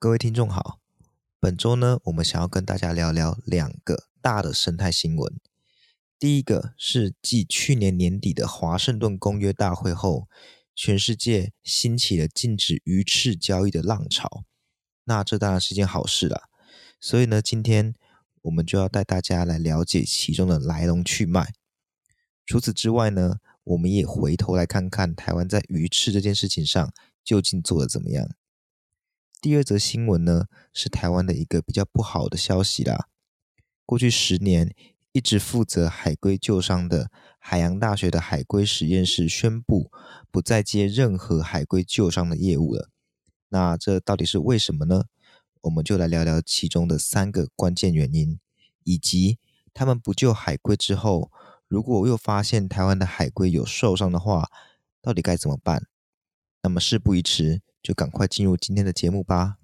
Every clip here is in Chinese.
各位听众好，本周呢，我们想要跟大家聊聊两个大的生态新闻。第一个是继去年年底的华盛顿公约大会后，全世界兴起了禁止鱼翅交易的浪潮。那这当然是件好事啦。所以呢，今天我们就要带大家来了解其中的来龙去脉。除此之外呢，我们也回头来看看台湾在鱼翅这件事情上究竟做得怎么样。第二则新闻呢，是台湾的一个比较不好的消息啦。过去十年，一直负责海龟救伤的海洋大学的海龟实验室宣布，不再接任何海龟救伤的业务了。那这到底是为什么呢？我们就来聊聊其中的三个关键原因，以及他们不救海龟之后，如果又发现台湾的海龟有受伤的话，到底该怎么办？那么事不宜迟。就赶快进入今天的节目吧。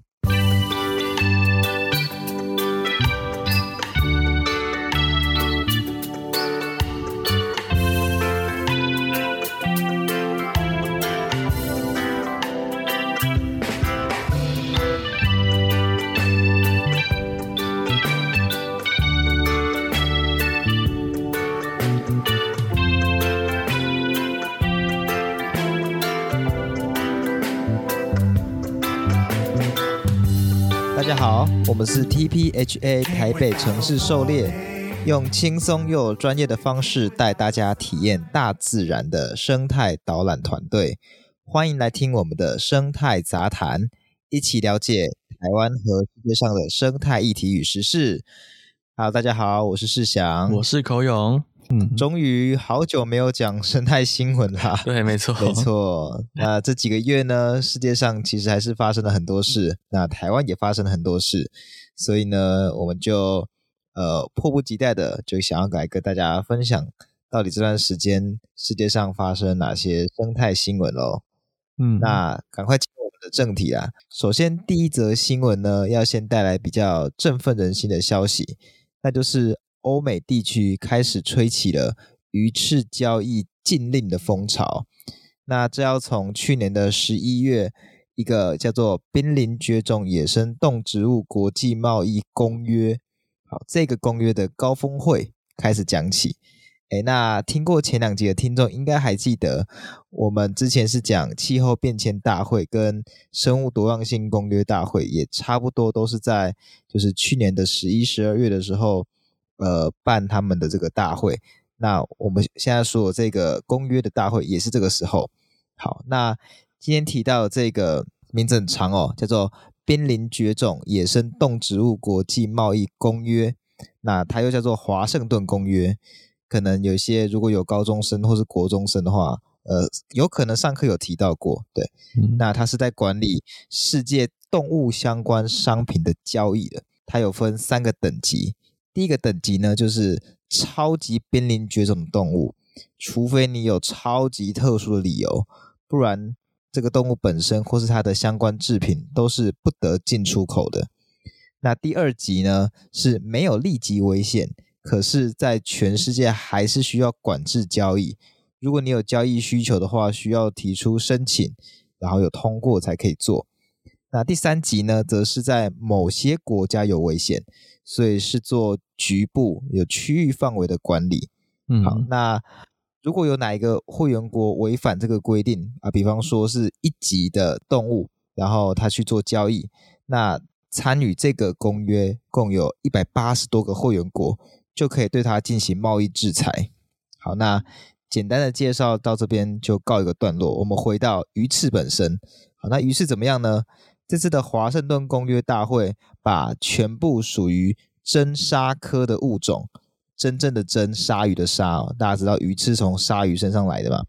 大家好，我们是 TPHA 台北城市狩猎，用轻松又专业的方式带大家体验大自然的生态导览团队。欢迎来听我们的生态杂谈，一起了解台湾和世界上的生态议题与时事。好，大家好，我是世祥，我是口勇。嗯，终于好久没有讲生态新闻啦。对，没错，没错。那这几个月呢，世界上其实还是发生了很多事，那台湾也发生了很多事，所以呢，我们就呃迫不及待的就想要来跟大家分享，到底这段时间世界上发生哪些生态新闻喽。嗯，那赶快进入我们的正题啦。首先，第一则新闻呢，要先带来比较振奋人心的消息，那就是。欧美地区开始吹起了鱼翅交易禁令的风潮，那这要从去年的十一月一个叫做《濒临绝种野生动植物国际贸易公约》好，这个公约的高峰会开始讲起。诶，那听过前两集的听众应该还记得，我们之前是讲气候变迁大会跟生物多样性公约大会，也差不多都是在就是去年的十一、十二月的时候。呃，办他们的这个大会，那我们现在说的这个公约的大会也是这个时候。好，那今天提到这个名字很长哦，叫做《濒临绝种野生动植物国际贸易公约》，那它又叫做华盛顿公约。可能有些如果有高中生或是国中生的话，呃，有可能上课有提到过。对，嗯、那它是在管理世界动物相关商品的交易的，它有分三个等级。第一个等级呢，就是超级濒临绝种的动物，除非你有超级特殊的理由，不然这个动物本身或是它的相关制品都是不得进出口的。那第二级呢，是没有立即危险，可是在全世界还是需要管制交易。如果你有交易需求的话，需要提出申请，然后有通过才可以做。那第三级呢，则是在某些国家有危险。所以是做局部有区域范围的管理。嗯，好，那如果有哪一个会员国违反这个规定啊，比方说是一级的动物，然后他去做交易，那参与这个公约共有一百八十多个会员国，就可以对他进行贸易制裁。好，那简单的介绍到这边就告一个段落。我们回到鱼翅本身。好，那鱼翅怎么样呢？这次的华盛顿公约大会把全部属于真鲨科的物种，真正的真鲨鱼的鲨哦，大家知道鱼翅从鲨鱼身上来的嘛？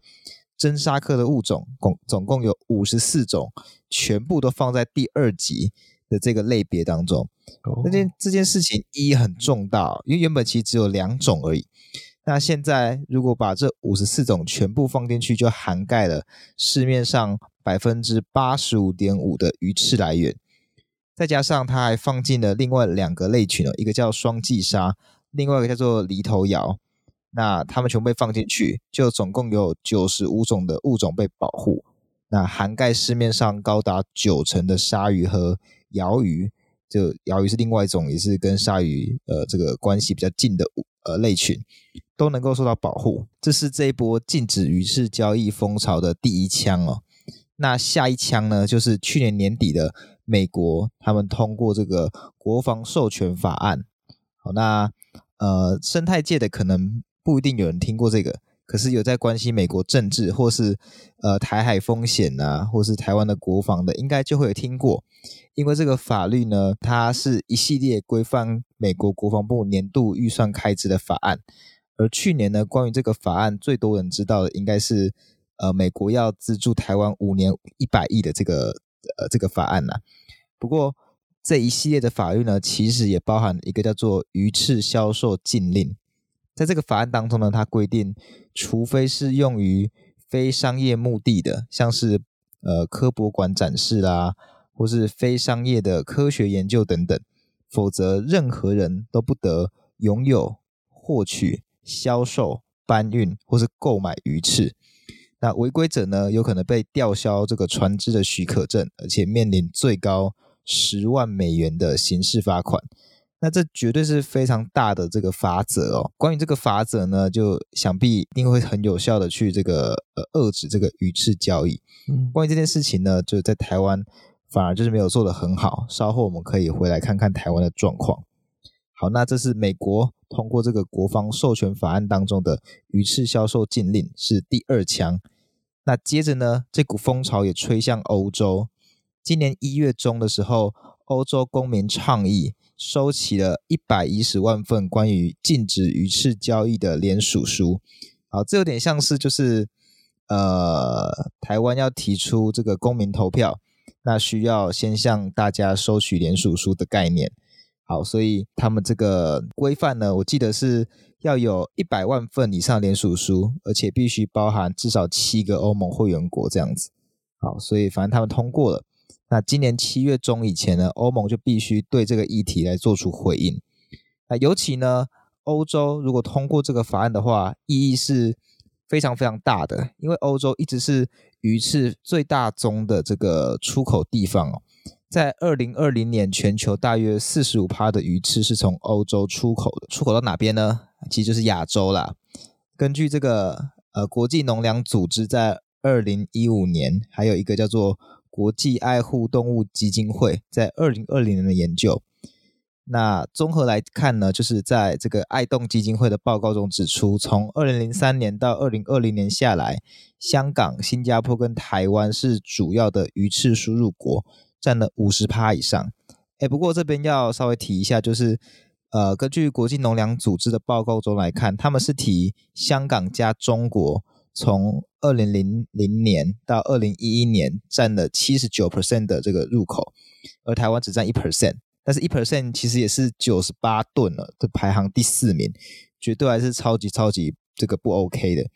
真鲨科的物种共总共有五十四种，全部都放在第二级的这个类别当中。这件这件事情意义很重大，因为原本其实只有两种而已。那现在如果把这五十四种全部放进去，就涵盖了市面上。百分之八十五点五的鱼翅来源，再加上它还放进了另外两个类群哦，一个叫双髻鲨，另外一个叫做犁头鰩。那它们全部被放进去，就总共有九十五种的物种被保护。那涵盖市面上高达九成的鲨鱼和鰩鱼，就鰩鱼是另外一种，也是跟鲨鱼呃这个关系比较近的呃类群，都能够受到保护。这是这一波禁止鱼翅交易风潮的第一枪哦。那下一枪呢，就是去年年底的美国，他们通过这个国防授权法案。好，那呃，生态界的可能不一定有人听过这个，可是有在关心美国政治或是呃台海风险啊，或是台湾的国防的，应该就会有听过。因为这个法律呢，它是一系列规范美国国防部年度预算开支的法案。而去年呢，关于这个法案最多人知道的，应该是。呃，美国要资助台湾五年一百亿的这个呃这个法案呢、啊，不过这一系列的法律呢，其实也包含一个叫做鱼翅销售禁令。在这个法案当中呢，它规定，除非是用于非商业目的的，像是呃科博馆展示啦，或是非商业的科学研究等等，否则任何人都不得拥有、获取、销售、搬运或是购买鱼翅。那违规者呢，有可能被吊销这个船只的许可证，而且面临最高十万美元的刑事罚款。那这绝对是非常大的这个法则哦。关于这个法则呢，就想必一定会很有效的去这个呃遏制这个鱼翅交易。嗯，关于这件事情呢，就在台湾反而就是没有做得很好。稍后我们可以回来看看台湾的状况。好，那这是美国通过这个国防授权法案当中的鱼翅销售禁令，是第二枪。那接着呢，这股风潮也吹向欧洲。今年一月中的时候，欧洲公民倡议收起了一百一十万份关于禁止鱼翅交易的联署书。好，这有点像是就是呃，台湾要提出这个公民投票，那需要先向大家收取联署书的概念。好，所以他们这个规范呢，我记得是要有一百万份以上联署书，而且必须包含至少七个欧盟会员国这样子。好，所以反正他们通过了。那今年七月中以前呢，欧盟就必须对这个议题来做出回应。那尤其呢，欧洲如果通过这个法案的话，意义是非常非常大的，因为欧洲一直是鱼翅最大宗的这个出口地方哦。在二零二零年，全球大约四十五趴的鱼翅是从欧洲出口的，出口到哪边呢？其实就是亚洲啦。根据这个呃国际农粮组织在二零一五年，还有一个叫做国际爱护动物基金会在二零二零年的研究，那综合来看呢，就是在这个爱动基金会的报告中指出，从二零零三年到二零二零年下来，香港、新加坡跟台湾是主要的鱼翅输入国。占了五十趴以上，哎，不过这边要稍微提一下，就是，呃，根据国际农粮组织的报告中来看，他们是提香港加中国从二零零零年到二零一一年占了七十九 percent 的这个入口，而台湾只占一 percent，但是一 percent 其实也是九十八吨了，这排行第四名，绝对还是超级超级这个不 OK 的。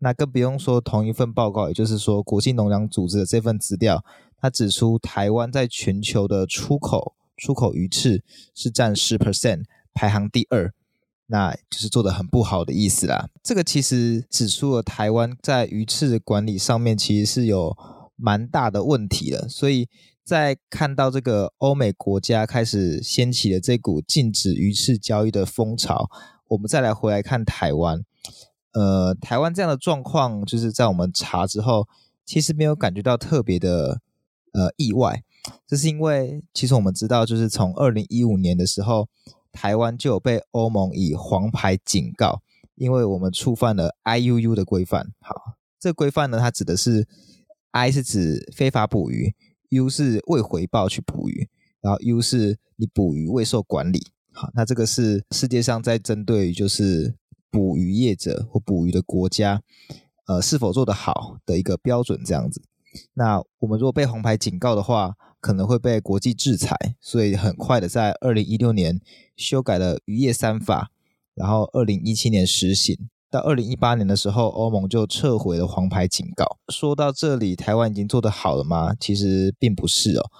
那更不用说同一份报告，也就是说国际农粮组织的这份资料。他指出，台湾在全球的出口出口鱼翅是占十 percent，排行第二，那就是做的很不好的意思啦。这个其实指出了台湾在鱼翅管理上面其实是有蛮大的问题的。所以在看到这个欧美国家开始掀起了这股禁止鱼翅交易的风潮，我们再来回来看台湾，呃，台湾这样的状况，就是在我们查之后，其实没有感觉到特别的。呃，意外，这是因为其实我们知道，就是从二零一五年的时候，台湾就有被欧盟以黄牌警告，因为我们触犯了 IUU 的规范。好，这规范呢，它指的是 I 是指非法捕鱼，U 是未回报去捕鱼，然后 U 是你捕鱼未受管理。好，那这个是世界上在针对就是捕鱼业者或捕鱼的国家，呃，是否做得好的一个标准，这样子。那我们如果被红牌警告的话，可能会被国际制裁，所以很快的在二零一六年修改了渔业三法，然后二零一七年实行，到二零一八年的时候，欧盟就撤回了黄牌警告。说到这里，台湾已经做得好了吗？其实并不是哦。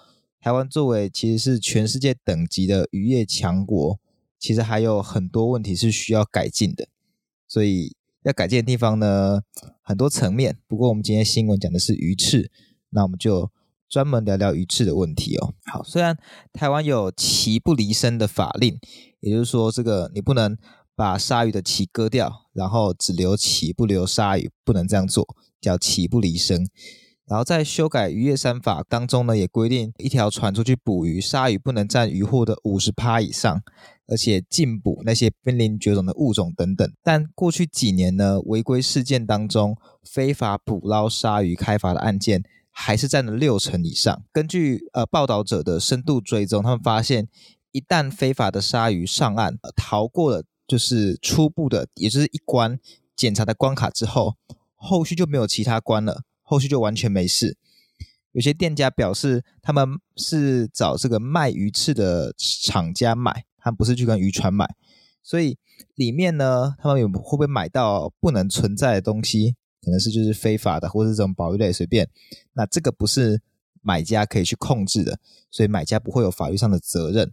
台湾作为其实是全世界等级的渔业强国，其实还有很多问题是需要改进的，所以。要改进的地方呢，很多层面。不过我们今天新闻讲的是鱼翅，那我们就专门聊聊鱼翅的问题哦。好，虽然台湾有鳍不离身的法令，也就是说，这个你不能把鲨鱼的鳍割掉，然后只留鳍不留鲨鱼，不能这样做，叫鳍不离身。然后在修改渔业三法当中呢，也规定一条船出去捕鱼，鲨鱼不能占渔获的五十趴以上，而且禁捕那些濒临绝种的物种等等。但过去几年呢，违规事件当中，非法捕捞鲨鱼开发的案件还是占了六成以上。根据呃报道者的深度追踪，他们发现，一旦非法的鲨鱼上岸，呃，逃过了就是初步的，也就是一关检查的关卡之后，后续就没有其他关了。后续就完全没事。有些店家表示，他们是找这个卖鱼翅的厂家买，他不是去跟渔船买。所以里面呢，他们有会不会买到不能存在的东西？可能是就是非法的，或者是这种保育类随便。那这个不是买家可以去控制的，所以买家不会有法律上的责任。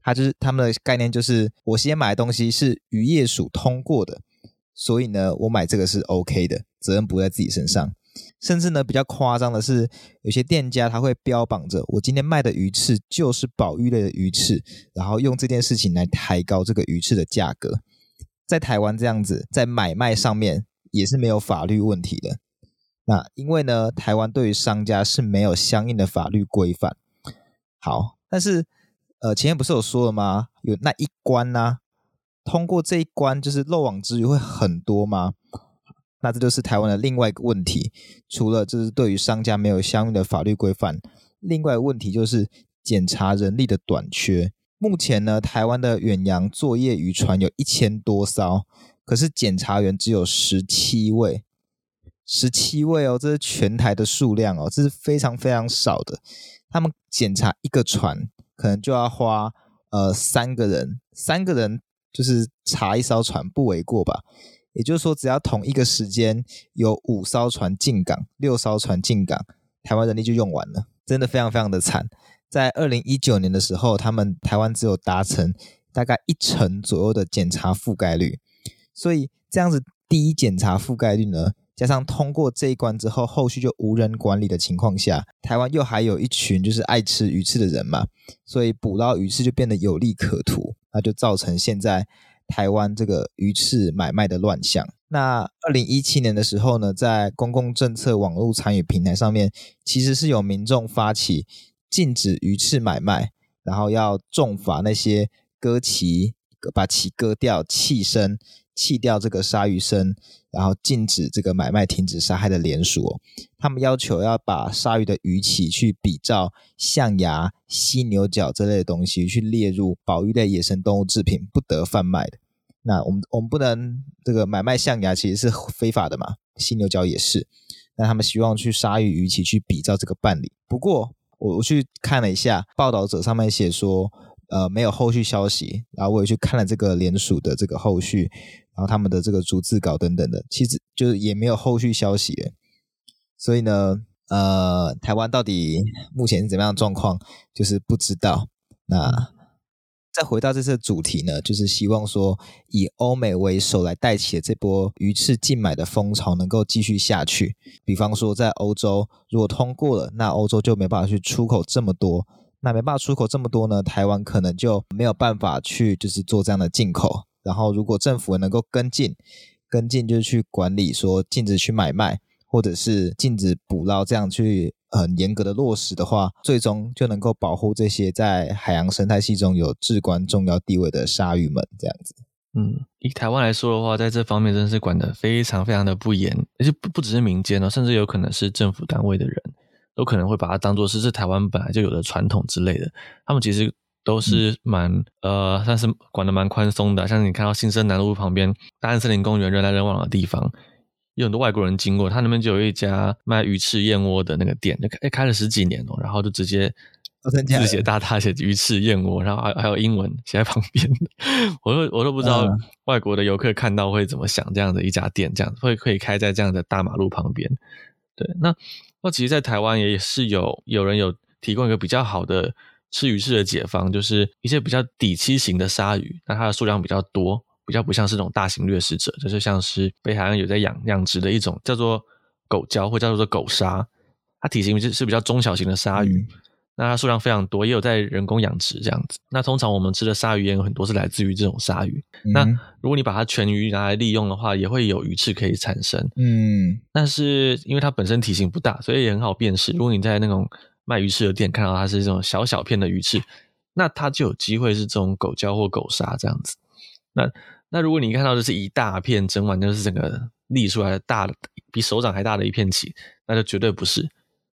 他就是他们的概念就是，我先买的东西是渔业署通过的，所以呢，我买这个是 OK 的，责任不在自己身上。甚至呢，比较夸张的是，有些店家他会标榜着我今天卖的鱼翅就是保育类的鱼翅，然后用这件事情来抬高这个鱼翅的价格。在台湾这样子，在买卖上面也是没有法律问题的。那因为呢，台湾对于商家是没有相应的法律规范。好，但是呃，前面不是有说了吗？有那一关呢、通过这一关就是漏网之鱼会很多吗？那这就是台湾的另外一个问题，除了就是对于商家没有相应的法律规范，另外一个问题就是检查人力的短缺。目前呢，台湾的远洋作业渔船有一千多艘，可是检查员只有十七位，十七位哦，这是全台的数量哦，这是非常非常少的。他们检查一个船，可能就要花呃三个人，三个人就是查一艘船，不为过吧？也就是说，只要同一个时间有五艘船进港、六艘船进港，台湾人力就用完了，真的非常非常的惨。在二零一九年的时候，他们台湾只有达成大概一成左右的检查覆盖率，所以这样子第一检查覆盖率呢，加上通过这一关之后，后续就无人管理的情况下，台湾又还有一群就是爱吃鱼翅的人嘛，所以捕捞鱼翅就变得有利可图，那就造成现在。台湾这个鱼翅买卖的乱象。那二零一七年的时候呢，在公共政策网络参与平台上面，其实是有民众发起禁止鱼翅买卖，然后要重罚那些割鳍、把鳍割掉、弃身、弃掉这个鲨鱼身，然后禁止这个买卖、停止杀害的连署。他们要求要把鲨鱼的鱼鳍去比照象牙、犀牛角这类的东西去列入保育类野生动物制品，不得贩卖的。那我们我们不能这个买卖象牙其实是非法的嘛，犀牛角也是。那他们希望去鲨鱼鱼鳍去比照这个办理。不过我我去看了一下报道者上面写说，呃，没有后续消息。然后我也去看了这个联署的这个后续，然后他们的这个逐字稿等等的，其实就是也没有后续消息。所以呢，呃，台湾到底目前是怎么样的状况，就是不知道。那。再回到这次的主题呢，就是希望说以欧美为首来带起的这波鱼翅禁买的风潮能够继续下去。比方说，在欧洲如果通过了，那欧洲就没办法去出口这么多。那没办法出口这么多呢，台湾可能就没有办法去就是做这样的进口。然后，如果政府能够跟进，跟进就是去管理说禁止去买卖，或者是禁止捕捞这样去。很严格的落实的话，最终就能够保护这些在海洋生态系中有至关重要地位的鲨鱼们。这样子，嗯，以台湾来说的话，在这方面真的是管得非常非常的不严，而且不不只是民间哦，甚至有可能是政府单位的人都可能会把它当做是是台湾本来就有的传统之类的。他们其实都是蛮、嗯、呃，算是管的蛮宽松的。像你看到新生南路旁边大安森林公园人来人往的地方。有很多外国人经过，他那边就有一家卖鱼翅燕窝的那个店，就开开了十几年哦，然后就直接字写大大写鱼翅燕窝，然后还还有英文写在旁边，我都我都不知道外国的游客看到会怎么想，这样的一家店，这样会可以开在这样的大马路旁边。对，那那其实，在台湾也是有有人有提供一个比较好的吃鱼翅的解方，就是一些比较底栖型的鲨鱼，那它的数量比较多。比较不像是那种大型掠食者，就是像是北海岸有在养养殖的一种叫做狗礁或叫做狗鲨，它体型是是比较中小型的鲨鱼。嗯那它数量非常多，也有在人工养殖这样子。那通常我们吃的鲨鱼也有很多是来自于这种鲨鱼。嗯、那如果你把它全鱼拿来利用的话，也会有鱼翅可以产生。嗯，但是因为它本身体型不大，所以也很好辨识。如果你在那种卖鱼翅的店看到它是这种小小片的鱼翅，那它就有机会是这种狗胶或狗砂这样子。那那如果你看到的是一大片整碗就是整个立出来的大的比手掌还大的一片鳍，那就绝对不是。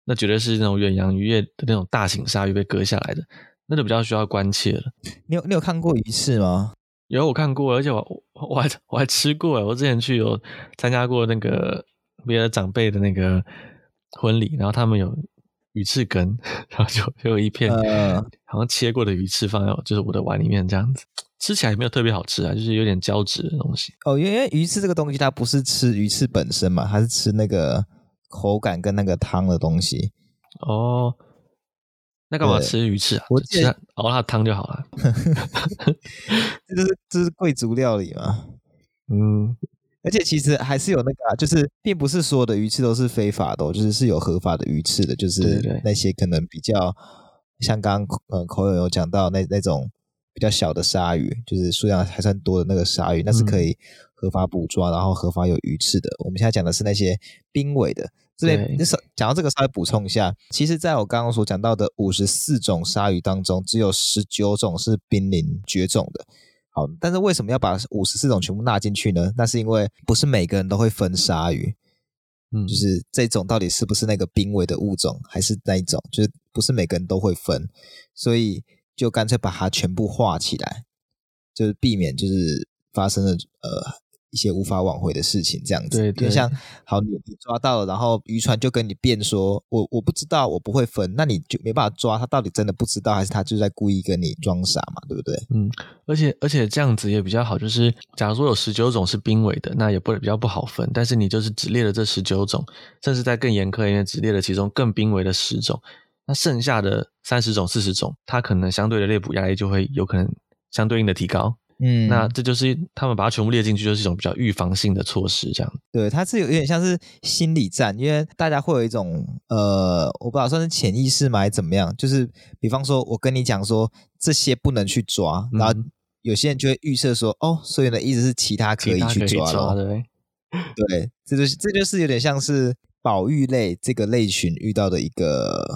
那绝对是那种远洋渔业的那种大型鲨鱼被割下来的，那就比较需要关切了。你有你有看过鱼翅吗？有，我看过，而且我我还我还吃过诶。我之前去有参加过那个别的长辈的那个婚礼，然后他们有鱼翅羹，然后就就有一片好像切过的鱼翅放在就是我的碗里面这样子，吃起来也没有特别好吃啊，就是有点胶质的东西。哦，因为鱼翅这个东西它不是吃鱼翅本身嘛，它是吃那个。口感跟那个汤的东西哦，那干嘛吃鱼翅啊？我吃熬它汤就好了。这就是这是贵族料理嘛？嗯，而且其实还是有那个、啊，就是并不是所有的鱼翅都是非法的、哦，就是是有合法的鱼翅的，就是那些可能比较像刚刚呃口友有讲到那那种比较小的鲨鱼，就是数量还算多的那个鲨鱼，那是可以合法捕抓，然后合法有鱼翅的。我们现在讲的是那些濒危的。这边你讲到这个，稍微补充一下，其实在我刚刚所讲到的五十四种鲨鱼当中，只有十九种是濒临绝种的。好，但是为什么要把五十四种全部纳进去呢？那是因为不是每个人都会分鲨鱼，嗯，就是这种到底是不是那个濒危的物种，还是那一种，就是不是每个人都会分，所以就干脆把它全部画起来，就是避免就是发生了呃。一些无法挽回的事情，这样子，对，对，像好，你你抓到了，然后渔船就跟你辩说，我我不知道，我不会分，那你就没办法抓他，到底真的不知道，还是他就在故意跟你装傻嘛，对不对？嗯，而且而且这样子也比较好，就是假如说有十九种是濒危的，那也不比较不好分，但是你就是只列了这十九种，甚至在更严苛一点，只列了其中更濒危的十种，那剩下的三十种、四十种，它可能相对的猎捕压力就会有可能相对应的提高。嗯，那这就是他们把它全部列进去，就是一种比较预防性的措施，这样。对，它是有点像是心理战，因为大家会有一种呃，我不知道算是潜意识吗，还是怎么样？就是比方说，我跟你讲说这些不能去抓，然后有些人就会预测说，嗯、哦，所以呢，意思是其他可以去抓了。对，对，这就是这就是有点像是保育类这个类群遇到的一个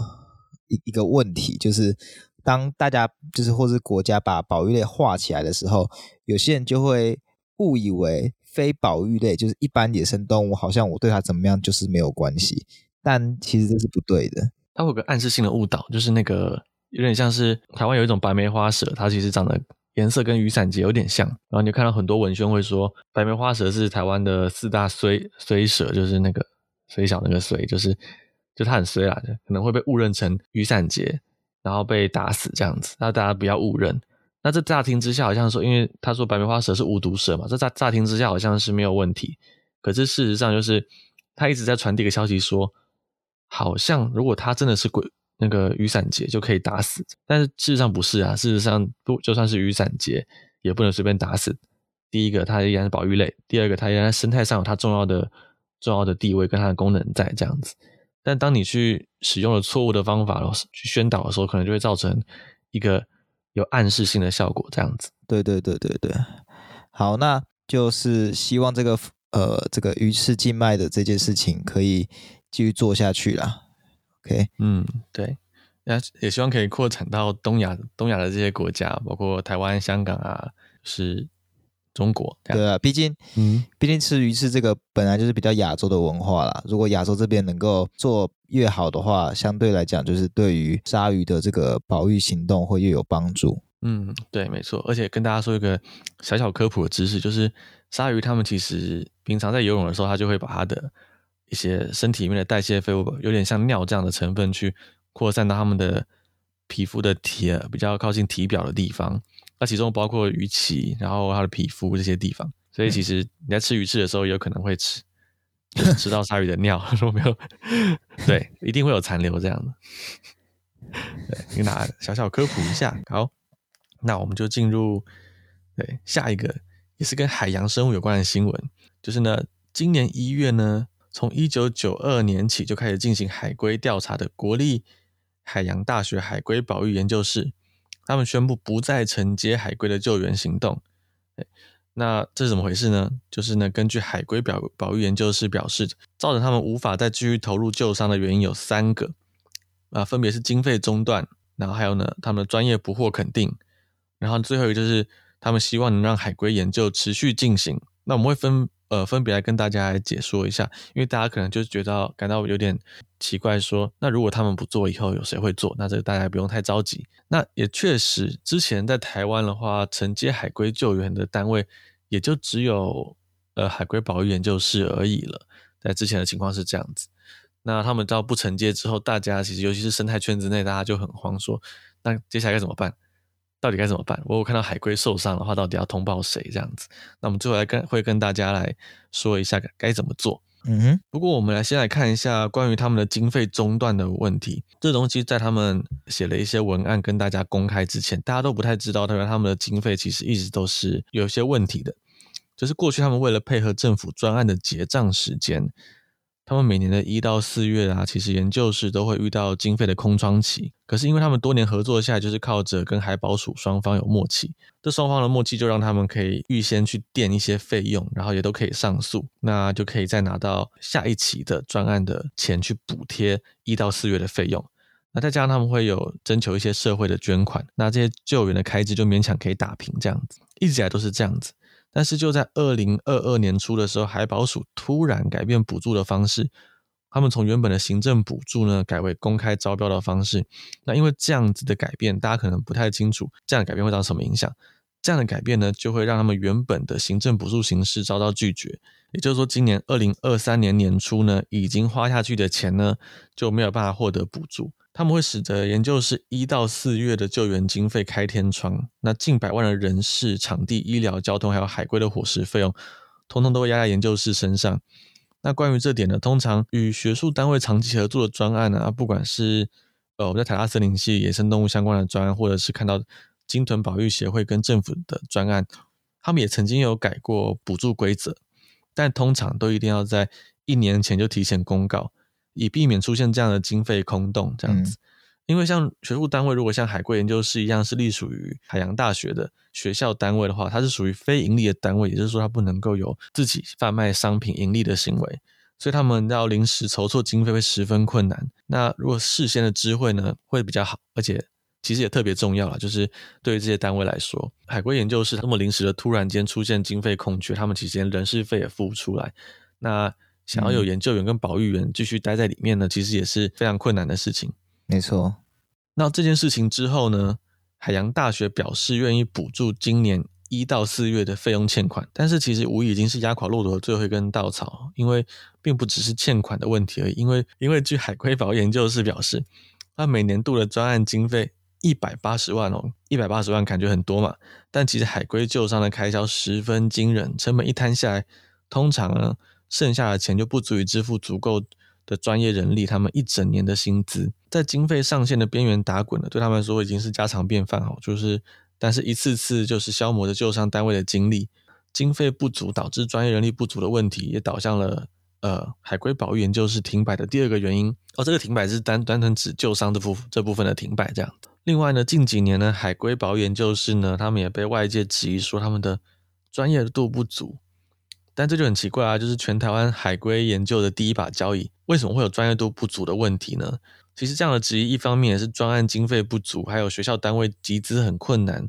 一一个问题，就是。当大家就是或是国家把保育类划起来的时候，有些人就会误以为非保育类就是一般野生动物，好像我对它怎么样就是没有关系，但其实这是不对的。它会有个暗示性的误导，就是那个有点像是台湾有一种白梅花蛇，它其实长得颜色跟雨伞节有点像，然后你就看到很多文宣会说白梅花蛇是台湾的四大衰衰蛇，就是那个衰小那个衰，就是就它很衰啊，可能会被误认成雨伞节。然后被打死这样子，那大家不要误认。那这乍听之下好像说，因为他说白梅花蛇是无毒蛇嘛，这乍乍听之下好像是没有问题。可是事实上就是他一直在传递一个消息说，好像如果他真的是鬼那个雨伞节就可以打死，但是事实上不是啊。事实上不就算是雨伞节也不能随便打死。第一个，它依然是保育类；第二个，它依然生态上有它重要的重要的地位跟它的功能在这样子。但当你去使用了错误的方法，去宣导的时候，可能就会造成一个有暗示性的效果，这样子。对对对对对。好，那就是希望这个呃这个鱼翅禁卖的这件事情可以继续做下去啦。OK，嗯，对，那也希望可以扩展到东亚东亚的这些国家，包括台湾、香港啊，是。中国对啊，毕竟，嗯，毕竟吃鱼翅这个本来就是比较亚洲的文化啦。如果亚洲这边能够做越好的话，相对来讲，就是对于鲨鱼的这个保育行动会越有帮助。嗯，对，没错。而且跟大家说一个小小科普的知识，就是鲨鱼它们其实平常在游泳的时候，它就会把它的一些身体里面的代谢废物，有点像尿这样的成分，去扩散到它们的皮肤的体比较靠近体表的地方。那其中包括鱼鳍，然后它的皮肤这些地方，所以其实你在吃鱼翅的时候，有可能会吃，就是吃到鲨鱼的尿，说没有，对，一定会有残留这样的。对，给大家小小科普一下。好，那我们就进入对下一个，也是跟海洋生物有关的新闻，就是呢，今年一月呢，从一九九二年起就开始进行海龟调查的国立海洋大学海龟保育研究室，他们宣布不再承接海龟的救援行动。那这是怎么回事呢？就是呢，根据海龟保保育研究室表示，造成他们无法再继续投入救伤的原因有三个，啊，分别是经费中断，然后还有呢，他们的专业不获肯定，然后最后一个就是他们希望能让海龟研究持续进行。那我们会分。呃，分别来跟大家来解说一下，因为大家可能就觉得感到有点奇怪说，说那如果他们不做，以后有谁会做？那这个大家不用太着急。那也确实，之前在台湾的话，承接海龟救援的单位也就只有呃海龟保育研究室而已了。在之前的情况是这样子。那他们到不承接之后，大家其实尤其是生态圈之内，大家就很慌，说那接下来该怎么办？到底该怎么办？我有看到海龟受伤的话，到底要通报谁？这样子，那我们最后来跟会跟大家来说一下该怎么做。嗯哼。不过我们来先来看一下关于他们的经费中断的问题。这东西在他们写了一些文案跟大家公开之前，大家都不太知道，他说他们的经费其实一直都是有些问题的。就是过去他们为了配合政府专案的结账时间。他们每年的一到四月啊，其实研究室都会遇到经费的空窗期。可是因为他们多年合作下来，就是靠着跟海保署双方有默契，这双方的默契就让他们可以预先去垫一些费用，然后也都可以上诉，那就可以再拿到下一期的专案的钱去补贴一到四月的费用。那再加上他们会有征求一些社会的捐款，那这些救援的开支就勉强可以打平这样子，一直以来都是这样子。但是就在二零二二年初的时候，海保署突然改变补助的方式，他们从原本的行政补助呢，改为公开招标的方式。那因为这样子的改变，大家可能不太清楚，这样的改变会造成什么影响？这样的改变呢，就会让他们原本的行政补助形式遭到拒绝。也就是说，今年二零二三年年初呢，已经花下去的钱呢，就没有办法获得补助。他们会使得研究室一到四月的救援经费开天窗，那近百万的人事、场地、医疗、交通，还有海龟的伙食费用，通通都会压在研究室身上。那关于这点呢，通常与学术单位长期合作的专案呢，啊，不管是呃我们在台大森林系野生动物相关的专案，或者是看到鲸豚保育协会跟政府的专案，他们也曾经有改过补助规则，但通常都一定要在一年前就提前公告。以避免出现这样的经费空洞，这样子，嗯、因为像学术单位，如果像海归研究室一样是隶属于海洋大学的学校单位的话，它是属于非盈利的单位，也就是说它不能够有自己贩卖商品盈利的行为，所以他们要临时筹措经费会十分困难。那如果事先的知会呢，会比较好，而且其实也特别重要了，就是对于这些单位来说，海归研究室那么临时的突然间出现经费空缺，他们其实连人事费也付不出来，那。想要有研究员跟保育员继续待在里面呢，其实也是非常困难的事情。没错。那这件事情之后呢，海洋大学表示愿意补助今年一到四月的费用欠款，但是其实无疑已经是压垮骆驼的最后一根稻草，因为并不只是欠款的问题而已。因为因为据海龟保育研究室表示，他每年度的专案经费一百八十万哦，一百八十万感觉很多嘛，但其实海龟救伤的开销十分惊人，成本一摊下来，通常呢。剩下的钱就不足以支付足够的专业人力，他们一整年的薪资，在经费上限的边缘打滚了，对他们来说已经是家常便饭哦。就是，但是一次次就是消磨着救伤单位的精力，经费不足导致专业人力不足的问题，也导向了呃海龟保育研究室停摆的第二个原因哦。这个停摆是单单纯指救伤的部这部分的停摆这样。另外呢，近几年呢，海龟保育研究室呢，他们也被外界质疑说他们的专业度不足。但这就很奇怪啊！就是全台湾海龟研究的第一把交椅，为什么会有专业度不足的问题呢？其实这样的质疑，一方面也是专案经费不足，还有学校单位集资很困难，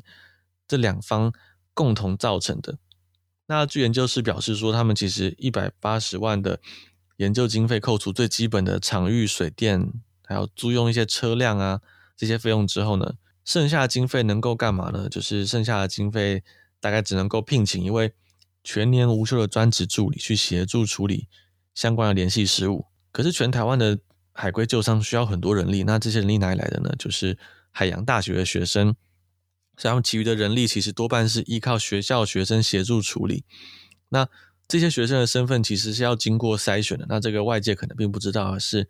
这两方共同造成的。那据研究室表示说，他们其实一百八十万的研究经费，扣除最基本的场域、水电，还有租用一些车辆啊这些费用之后呢，剩下的经费能够干嘛呢？就是剩下的经费大概只能够聘请一位。全年无休的专职助理去协助处理相关的联系事务，可是全台湾的海归救伤需要很多人力，那这些人力哪里来的呢？就是海洋大学的学生，所以他们其余的人力其实多半是依靠学校学生协助处理。那这些学生的身份其实是要经过筛选的，那这个外界可能并不知道的是，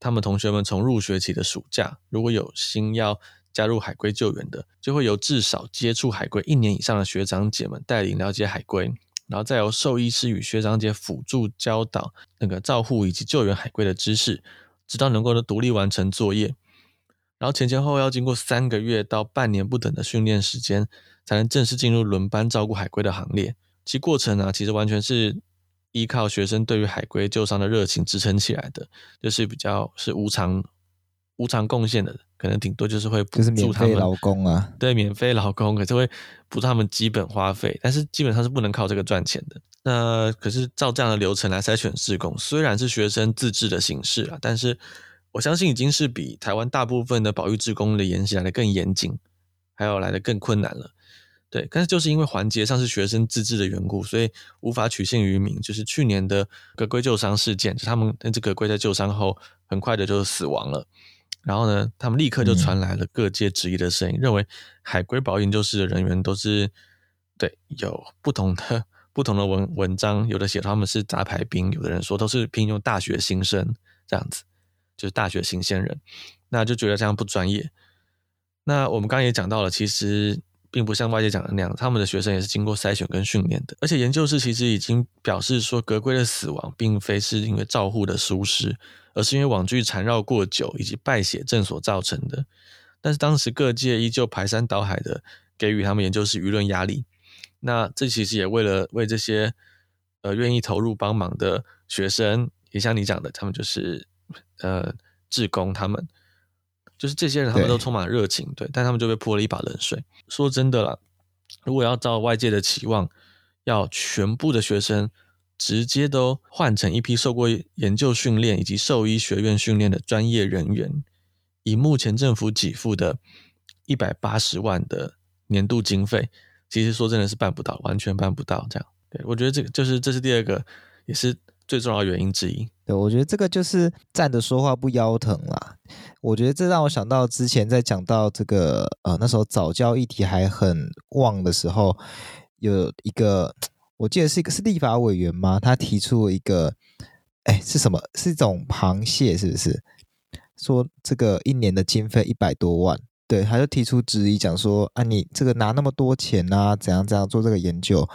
他们同学们从入学期的暑假，如果有心要。加入海龟救援的，就会由至少接触海龟一年以上的学长姐们带领了解海龟，然后再由兽医师与学长姐辅助教导那个照护以及救援海龟的知识，直到能够独立完成作业。然后前前后后要经过三个月到半年不等的训练时间，才能正式进入轮班照顾海龟的行列。其过程呢、啊，其实完全是依靠学生对于海龟救伤的热情支撑起来的，就是比较是无偿无偿贡献的，可能顶多就是会补助他们劳工啊，对，免费劳工，可是会补助他们基本花费，但是基本上是不能靠这个赚钱的。那可是照这样的流程来筛选志工，虽然是学生自治的形式啊，但是我相信已经是比台湾大部分的保育志工的研习来的更严谨，还有来的更困难了。对，但是就是因为环节上是学生自治的缘故，所以无法取信于民。就是去年的葛龟救伤事件，就他们那只革龟在救伤后很快的就死亡了。然后呢，他们立刻就传来了各界质疑的声音，嗯、认为海龟保研究室的人员都是对有不同的不同的文文章，有的写他们是杂牌兵，有的人说都是聘用大学新生这样子，就是大学新鲜人，那就觉得这样不专业。那我们刚刚也讲到了，其实。并不像外界讲的那样，他们的学生也是经过筛选跟训练的。而且研究室其实已经表示说，格龟的死亡并非是因为照护的疏失，而是因为网剧缠绕过久以及败血症所造成的。但是当时各界依旧排山倒海的给予他们研究室舆论压力。那这其实也为了为这些呃愿意投入帮忙的学生，也像你讲的，他们就是呃志工他们。就是这些人，他们都充满热情，对，但他们就被泼了一把冷水。说真的啦，如果要照外界的期望，要全部的学生直接都换成一批受过研究训练以及兽医学院训练的专业人员，以目前政府给付的一百八十万的年度经费，其实说真的是办不到，完全办不到。这样，对，我觉得这个就是这是第二个，也是。最重要的原因之一，对，我觉得这个就是站着说话不腰疼啦。我觉得这让我想到之前在讲到这个呃那时候早教议题还很旺的时候，有一个我记得是一个是立法委员吗？他提出了一个，哎，是什么？是一种螃蟹，是不是？说这个一年的经费一百多万。对，他就提出质疑，讲说啊，你这个拿那么多钱啊，怎样怎样做这个研究？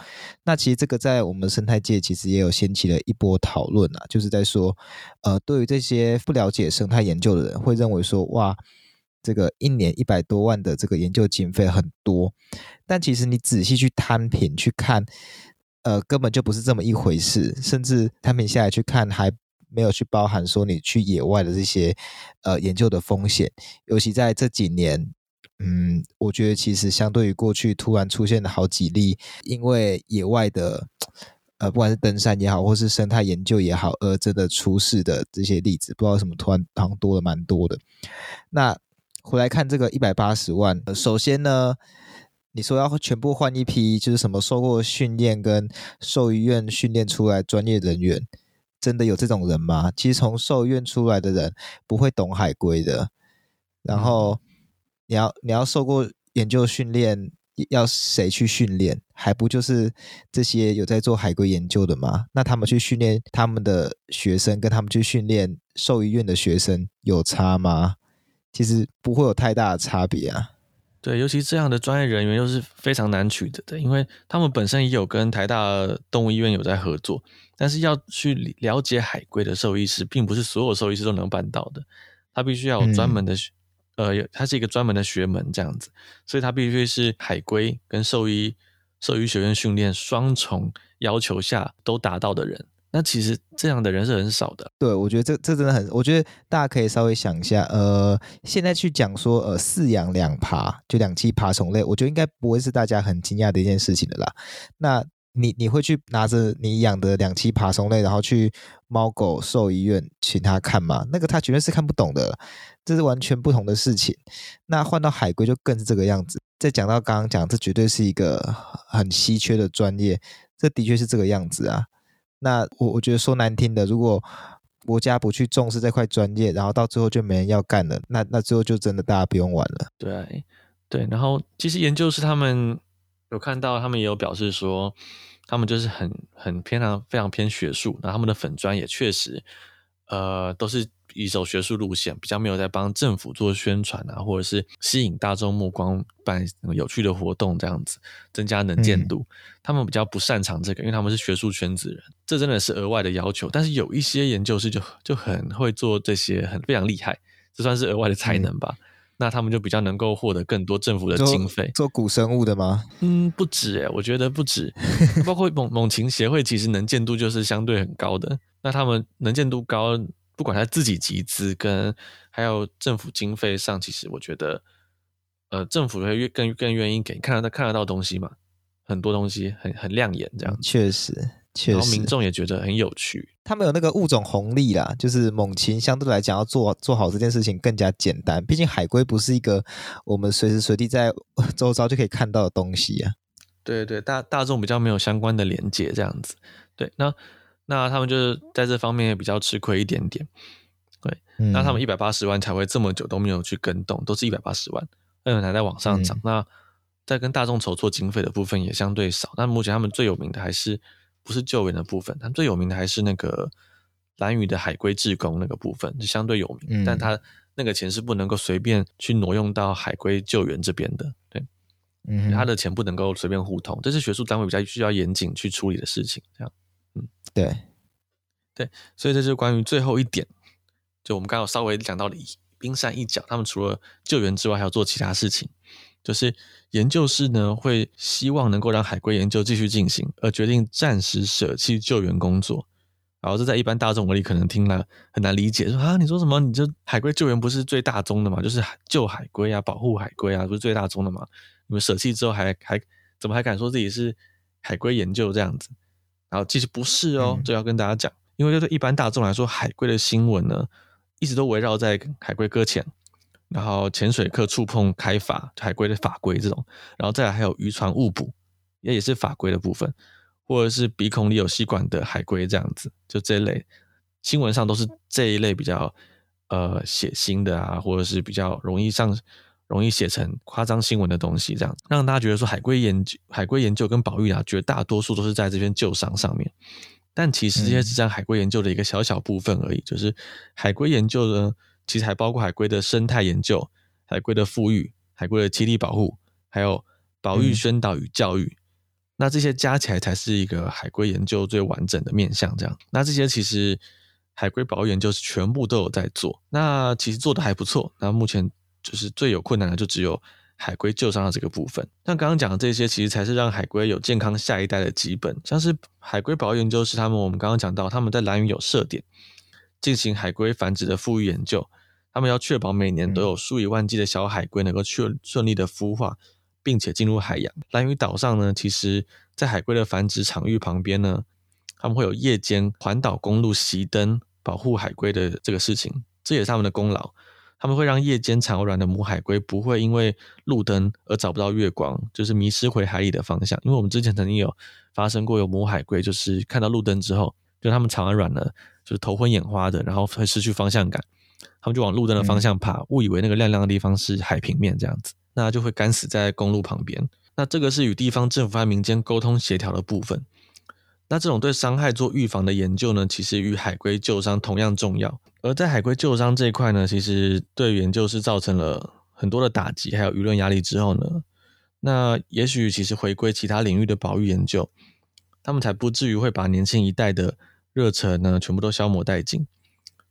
那其实这个在我们生态界其实也有掀起了一波讨论啊，就是在说，呃，对于这些不了解生态研究的人，会认为说，哇，这个一年一百多万的这个研究经费很多，但其实你仔细去摊平去看，呃，根本就不是这么一回事，甚至摊平下来去看还。没有去包含说你去野外的这些呃研究的风险，尤其在这几年，嗯，我觉得其实相对于过去突然出现了好几例，因为野外的呃不管是登山也好，或是生态研究也好，而真的出事的这些例子，不知道什么突然好像多了蛮多的。那回来看这个一百八十万，首先呢，你说要全部换一批，就是什么受过训练跟兽医院训练出来专业人员。真的有这种人吗？其实从兽医院出来的人不会懂海龟的。然后你要你要受过研究训练，要谁去训练？还不就是这些有在做海龟研究的吗？那他们去训练他们的学生，跟他们去训练兽医院的学生有差吗？其实不会有太大的差别啊。对，尤其这样的专业人员又是非常难取得的，因为他们本身也有跟台大动物医院有在合作，但是要去了解海龟的兽医师，并不是所有兽医师都能办到的，他必须要有专门的，嗯、呃，他是一个专门的学门这样子，所以他必须是海龟跟兽医兽医学院训练双重要求下都达到的人。那其实这样的人是很少的。对，我觉得这这真的很，我觉得大家可以稍微想一下，呃，现在去讲说，呃，饲养两爬，就两栖爬虫类，我觉得应该不会是大家很惊讶的一件事情的啦。那你你会去拿着你养的两栖爬虫类，然后去猫狗兽医院请他看吗？那个他绝对是看不懂的，这是完全不同的事情。那换到海龟就更是这个样子。再讲到刚刚讲，这绝对是一个很稀缺的专业，这的确是这个样子啊。那我我觉得说难听的，如果国家不去重视这块专业，然后到最后就没人要干了，那那最后就真的大家不用玩了。对对，然后其实研究是他们有看到，他们也有表示说，他们就是很很偏常非常偏学术，那他们的粉砖也确实呃，都是以走学术路线，比较没有在帮政府做宣传啊，或者是吸引大众目光，办有趣的活动这样子，增加能见度。嗯、他们比较不擅长这个，因为他们是学术圈子人，这真的是额外的要求。但是有一些研究室就就很会做这些，很非常厉害，这算是额外的才能吧。嗯、那他们就比较能够获得更多政府的经费。做古生物的吗？嗯，不止诶，我觉得不止，包括猛猛禽协会，其实能见度就是相对很高的。那他们能见度高，不管他自己集资跟还有政府经费上，其实我觉得，呃，政府会越更更愿意给看得到看得到东西嘛，很多东西很很亮眼这样。确实，确实，然后民众也觉得很有趣。他们有那个物种红利啦，就是猛禽相对来讲要做做好这件事情更加简单，毕竟海龟不是一个我们随时随地在 周遭就可以看到的东西啊。对对，大大众比较没有相关的连接这样子。对，那。那他们就是在这方面也比较吃亏一点点，对。嗯、那他们一百八十万才会这么久都没有去跟动，都是一百八十万，而且还在往上涨。嗯、那在跟大众筹措经费的部分也相对少。那目前他们最有名的还是不是救援的部分，他们最有名的还是那个蓝宇的海龟志工那个部分，就相对有名。嗯、但他那个钱是不能够随便去挪用到海龟救援这边的，对。嗯，他的钱不能够随便互通，这是学术单位比较需要严谨去处理的事情，这样。对，对，所以这就是关于最后一点，就我们刚刚有稍微讲到了冰山一角，他们除了救援之外，还要做其他事情，就是研究室呢会希望能够让海龟研究继续进行，而决定暂时舍弃救援工作。然后这在一般大众眼里可能听了很难理解，说啊，你说什么？你这海龟救援不是最大宗的嘛？就是救海龟啊，保护海龟啊，不是最大宗的嘛？你们舍弃之后还还怎么还敢说自己是海龟研究这样子？然后其实不是哦，这要跟大家讲，因为对一般大众来说，海龟的新闻呢，一直都围绕在海龟搁浅，然后潜水客触碰开法海龟的法规这种，然后再来还有渔船误捕，也也是法规的部分，或者是鼻孔里有吸管的海龟这样子，就这一类新闻上都是这一类比较呃血腥的啊，或者是比较容易上。容易写成夸张新闻的东西，这样让大家觉得说海龟研究、海龟研究跟保育啊，绝大多数都是在这边旧伤上面。但其实这些只占海龟研究的一个小小部分而已。嗯、就是海龟研究呢，其实还包括海龟的生态研究、海龟的富裕、海龟的栖地保护，还有保育宣导与教育。嗯、那这些加起来才是一个海龟研究最完整的面向。这样，那这些其实海龟保育研究是全部都有在做。那其实做的还不错。那目前。就是最有困难的，就只有海龟救伤的这个部分。那刚刚讲的这些，其实才是让海龟有健康下一代的基本。像是海龟保育研究是他们，我们刚刚讲到，他们在蓝屿有设点进行海龟繁殖的复育研究。他们要确保每年都有数以万计的小海龟能够顺顺利的孵化，并且进入海洋。蓝屿岛上呢，其实在海龟的繁殖场域旁边呢，他们会有夜间环岛公路熄灯保护海龟的这个事情，这也是他们的功劳。他们会让夜间产卵的母海龟不会因为路灯而找不到月光，就是迷失回海里的方向。因为我们之前曾经有发生过，有母海龟就是看到路灯之后，就他们产完卵了，就是头昏眼花的，然后会失去方向感，他们就往路灯的方向爬，误以为那个亮亮的地方是海平面这样子，那就会干死在公路旁边。那这个是与地方政府和民间沟通协调的部分。那这种对伤害做预防的研究呢，其实与海龟救伤同样重要。而在海龟救伤这一块呢，其实对研究是造成了很多的打击，还有舆论压力之后呢，那也许其实回归其他领域的保育研究，他们才不至于会把年轻一代的热忱呢全部都消磨殆尽。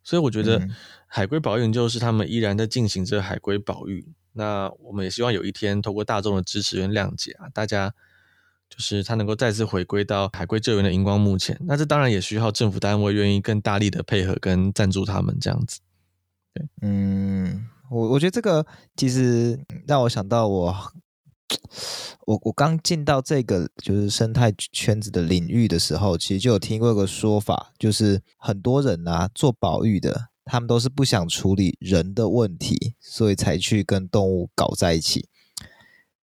所以我觉得海龟保育研究是他们依然在进行着海龟保育。那我们也希望有一天透过大众的支持跟谅解啊，大家。就是它能够再次回归到海龟救援的荧光幕前，那这当然也需要政府单位愿意更大力的配合跟赞助他们这样子。对，嗯，我我觉得这个其实让我想到我，我我刚进到这个就是生态圈子的领域的时候，其实就有听过一个说法，就是很多人啊做保育的，他们都是不想处理人的问题，所以才去跟动物搞在一起，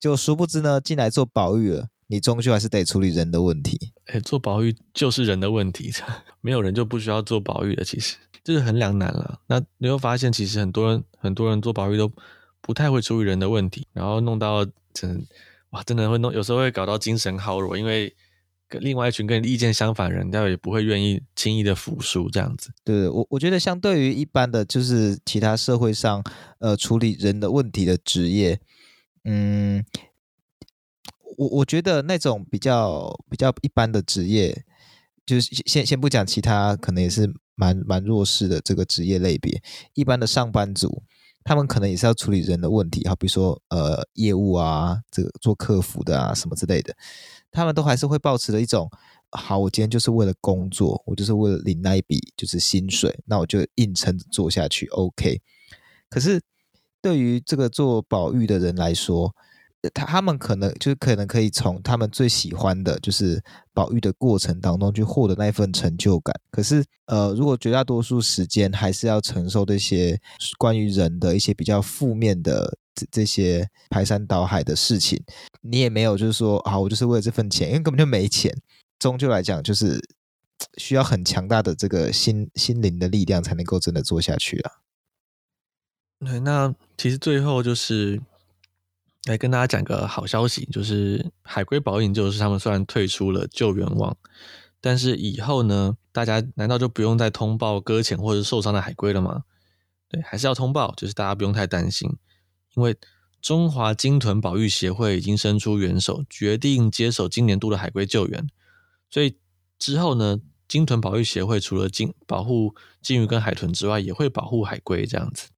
就殊不知呢，进来做保育了。你终究还是得处理人的问题。哎，做保育就是人的问题，没有人就不需要做保育的。其实这是很两难了。那你会发现，其实很多人很多人做保育都不太会处理人的问题，然后弄到真哇，真的会弄，有时候会搞到精神耗弱，因为跟另外一群跟你意见相反的人，他也不会愿意轻易的服输这样子。对，我我觉得相对于一般的就是其他社会上呃处理人的问题的职业，嗯，我我觉得那种比较比较一般的职业，就是先先不讲其他，可能也是蛮蛮弱势的这个职业类别，一般的上班族。他们可能也是要处理人的问题，好，比如说呃业务啊，这个做客服的啊什么之类的，他们都还是会保持着一种，好，我今天就是为了工作，我就是为了领那一笔就是薪水，那我就硬撑着做下去，OK。可是对于这个做保育的人来说，他他们可能就是可能可以从他们最喜欢的就是保育的过程当中去获得那一份成就感。可是，呃，如果绝大多数时间还是要承受这些关于人的一些比较负面的这这些排山倒海的事情，你也没有就是说啊，我就是为了这份钱，因为根本就没钱。终究来讲，就是需要很强大的这个心心灵的力量才能够真的做下去啊。对，那其实最后就是。来跟大家讲个好消息，就是海龟保育研究室他们虽然退出了救援网，但是以后呢，大家难道就不用再通报搁浅或者受伤的海龟了吗？对，还是要通报，就是大家不用太担心，因为中华鲸豚保育协会已经伸出援手，决定接手今年度的海龟救援。所以之后呢，鲸豚保育协会除了鲸保护鲸鱼跟海豚之外，也会保护海龟这样子。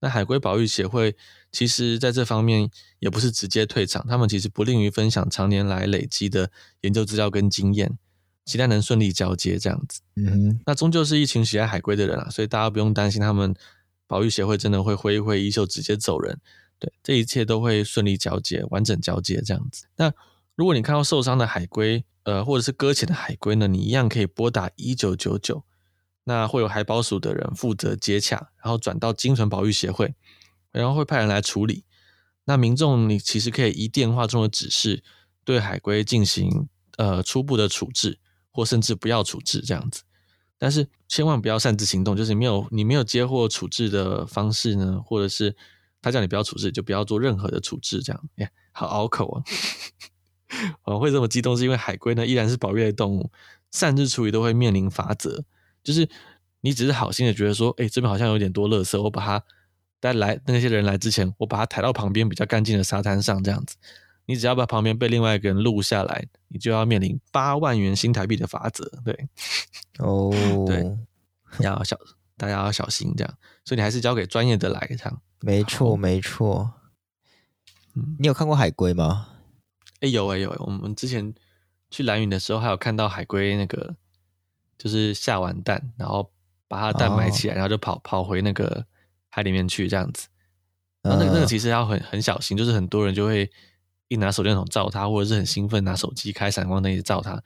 那海龟保育协会其实在这方面也不是直接退场，他们其实不吝于分享常年来累积的研究资料跟经验，期待能顺利交接这样子。嗯哼，那终究是一群喜爱海龟的人啊，所以大家不用担心他们保育协会真的会挥一挥衣袖直接走人。对，这一切都会顺利交接，完整交接这样子。那如果你看到受伤的海龟，呃，或者是搁浅的海龟呢，你一样可以拨打一九九九。那会有海保署的人负责接洽，然后转到精神保育协会，然后会派人来处理。那民众你其实可以依电话中的指示，对海龟进行呃初步的处置，或甚至不要处置这样子。但是千万不要擅自行动，就是你没有你没有接获处置的方式呢，或者是他叫你不要处置，就不要做任何的处置这样。哎，好拗口啊！我会这么激动，是因为海龟呢依然是保育类动物，擅自处理都会面临罚则。就是你只是好心的觉得说，哎、欸，这边好像有点多垃圾，我把它带来那些人来之前，我把它抬到旁边比较干净的沙滩上，这样子。你只要把旁边被另外一个人录下来，你就要面临八万元新台币的罚则。对，哦，对，要小，大家要小心这样。所以你还是交给专业的来这样。没错，没错。嗯，你有看过海龟吗？哎、欸，有哎、欸、有、欸，我们之前去蓝屿的时候，还有看到海龟那个。就是下完蛋，然后把它的蛋埋起来，oh. 然后就跑跑回那个海里面去这样子。然后那个那个其实要很很小心，就是很多人就会一拿手电筒照它，或者是很兴奋拿手机开闪光灯一直照它，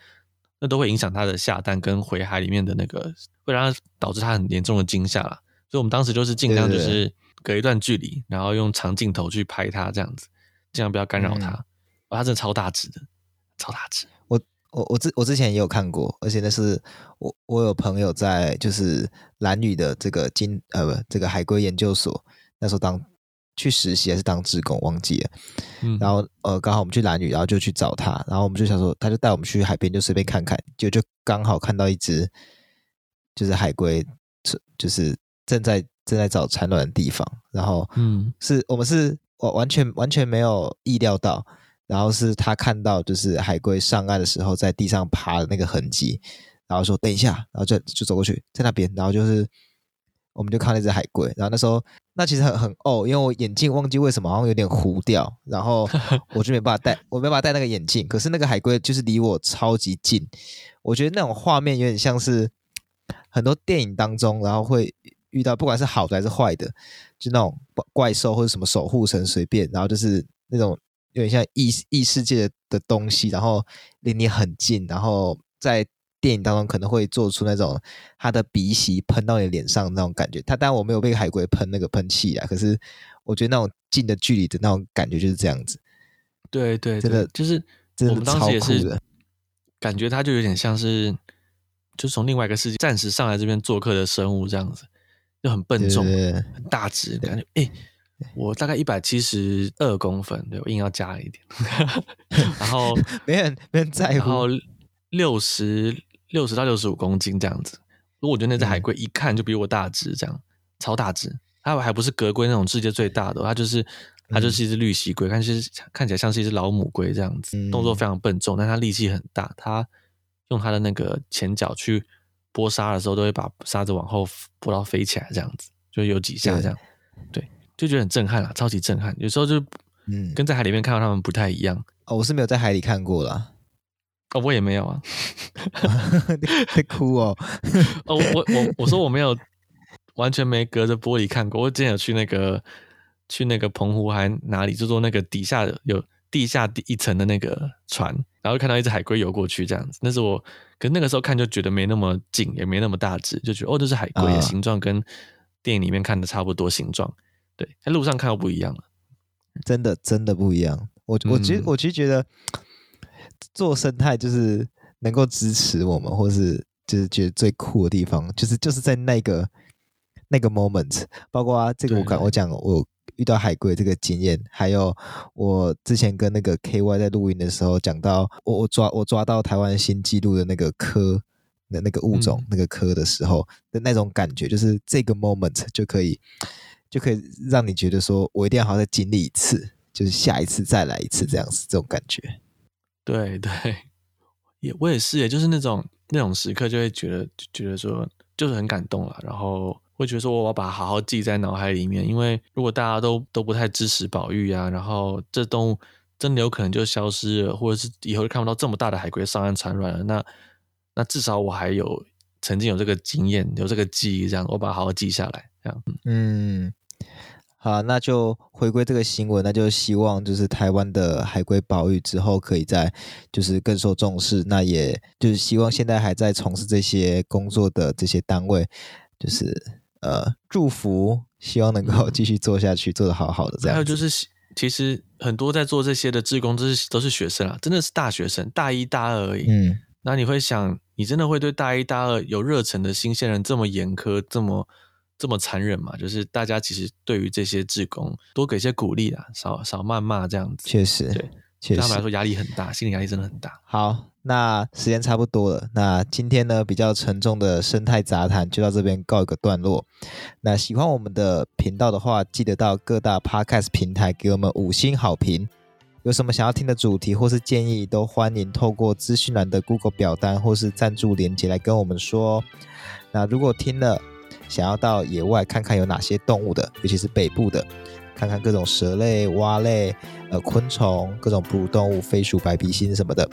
那都会影响它的下蛋跟回海里面的那个，会让它导致它很严重的惊吓啦。所以我们当时就是尽量就是隔一段距离，然后用长镜头去拍它这样子，尽量不要干扰它。嗯、哇，它真的超大只的，超大只。我我之我之前也有看过，而且那是我我有朋友在就是蓝屿的这个金呃不这个海龟研究所，那时候当去实习还是当志工忘记了，嗯，然后。呃刚好我们去蓝屿，然后就去找他，然后我们就想说他就带我们去海边就随便看看，就就刚好看到一只就是海龟，就是正在正在找产卵的地方，然后嗯。是我们是完完全完全没有意料到。然后是他看到就是海龟上岸的时候在地上爬的那个痕迹，然后说等一下，然后就就走过去在那边，然后就是我们就看那只海龟，然后那时候那其实很很哦，因为我眼镜忘记为什么好像有点糊掉，然后 我就没办法戴，我没办法戴那个眼镜，可是那个海龟就是离我超级近，我觉得那种画面有点像是很多电影当中，然后会遇到不管是好的还是坏的，就那种怪兽或者什么守护神随便，然后就是那种。有点像异异世界的东西，然后离你很近，然后在电影当中可能会做出那种它的鼻息喷到你脸上那种感觉。它当然我没有被海龟喷那个喷气啊，可是我觉得那种近的距离的那种感觉就是这样子。对对，对，真的就是我们当时也是感觉它就有点像是，就从另外一个世界暂时上来这边做客的生物这样子，就很笨重、对对对很大只的感觉，哎。我大概一百七十二公分，对，我硬要加一点，然后 没人没人在乎，然后六十六十到六十五公斤这样子。如果我觉得那只海龟一看就比我大只，这样、嗯、超大只，它还不是格龟那种世界最大的，它就是它就是一只绿蠵龟，看是看起来像是一只老母龟这样子，嗯、动作非常笨重，但它力气很大，它用它的那个前脚去拨沙的时候，都会把沙子往后拨到飞起来这样子，就有几下这样，对，对，就觉得很震撼啦，超级震撼。有时候就嗯，跟在海里面看到它们不太一样。哦，我是没有在海里看过啦。哦，我也没有啊。在哭哦。哦，我我我说我没有，完全没隔着玻璃看过。我之前有去那个去那个澎湖还哪里，就坐那个底下有地下第一层的那个船，然后看到一只海龟游过去这样子。那是我，可是那个时候看就觉得没那么近，也没那么大只，就觉得哦，这是海龟的形状跟电影里面看的差不多形状。对，在路上看到不一样了，真的真的不一样。我我其实、嗯、我其实觉得。做生态就是能够支持我们，或是就是觉得最酷的地方，就是就是在那个那个 moment，包括啊，这个我刚我讲我遇到海龟这个经验，还有我之前跟那个 KY 在录音的时候讲到我我抓我抓到台湾新纪录的那个科的那个物种、嗯、那个科的时候的那种感觉，就是这个 moment 就可以就可以让你觉得说我一定要好好再经历一次，就是下一次再来一次这样子这种感觉。对对，也我也是，也就是那种那种时刻，就会觉得就觉得说，就是很感动了，然后会觉得说，我要把它好好记在脑海里面，因为如果大家都都不太支持保育啊，然后这动物真的有可能就消失了，或者是以后就看不到这么大的海龟上岸产卵了，那那至少我还有曾经有这个经验，有这个记忆，这样我把它好好记下来，这样，嗯。好，那就回归这个新闻，那就希望就是台湾的海龟保育之后可以在就是更受重视。那也就是希望现在还在从事这些工作的这些单位，就是呃祝福，希望能够继续做下去，做得好好的这样。还有就是，其实很多在做这些的志工都是都是学生啊，真的是大学生，大一大二而已。嗯，那你会想，你真的会对大一大二有热忱的新鲜人这么严苛，这么？这么残忍嘛？就是大家其实对于这些志工多给些鼓励啊，少少谩骂这样子。确实，对，确实，对他们来说压力很大，心理压力真的很大。好，那时间差不多了，那今天呢比较沉重的生态杂谈就到这边告一个段落。那喜欢我们的频道的话，记得到各大 Podcast 平台给我们五星好评。有什么想要听的主题或是建议，都欢迎透过资讯栏的 Google 表单或是赞助连接来跟我们说。那如果听了，想要到野外看看有哪些动物的，尤其是北部的，看看各种蛇类、蛙类、呃昆虫、各种哺乳动物、飞鼠、白鼻心什么的，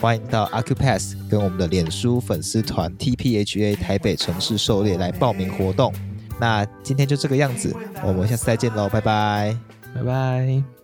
欢迎到 Acupass 跟我们的脸书粉丝团 TPHA 台北城市狩猎来报名活动。那今天就这个样子，我们下次再见喽，拜拜，拜拜。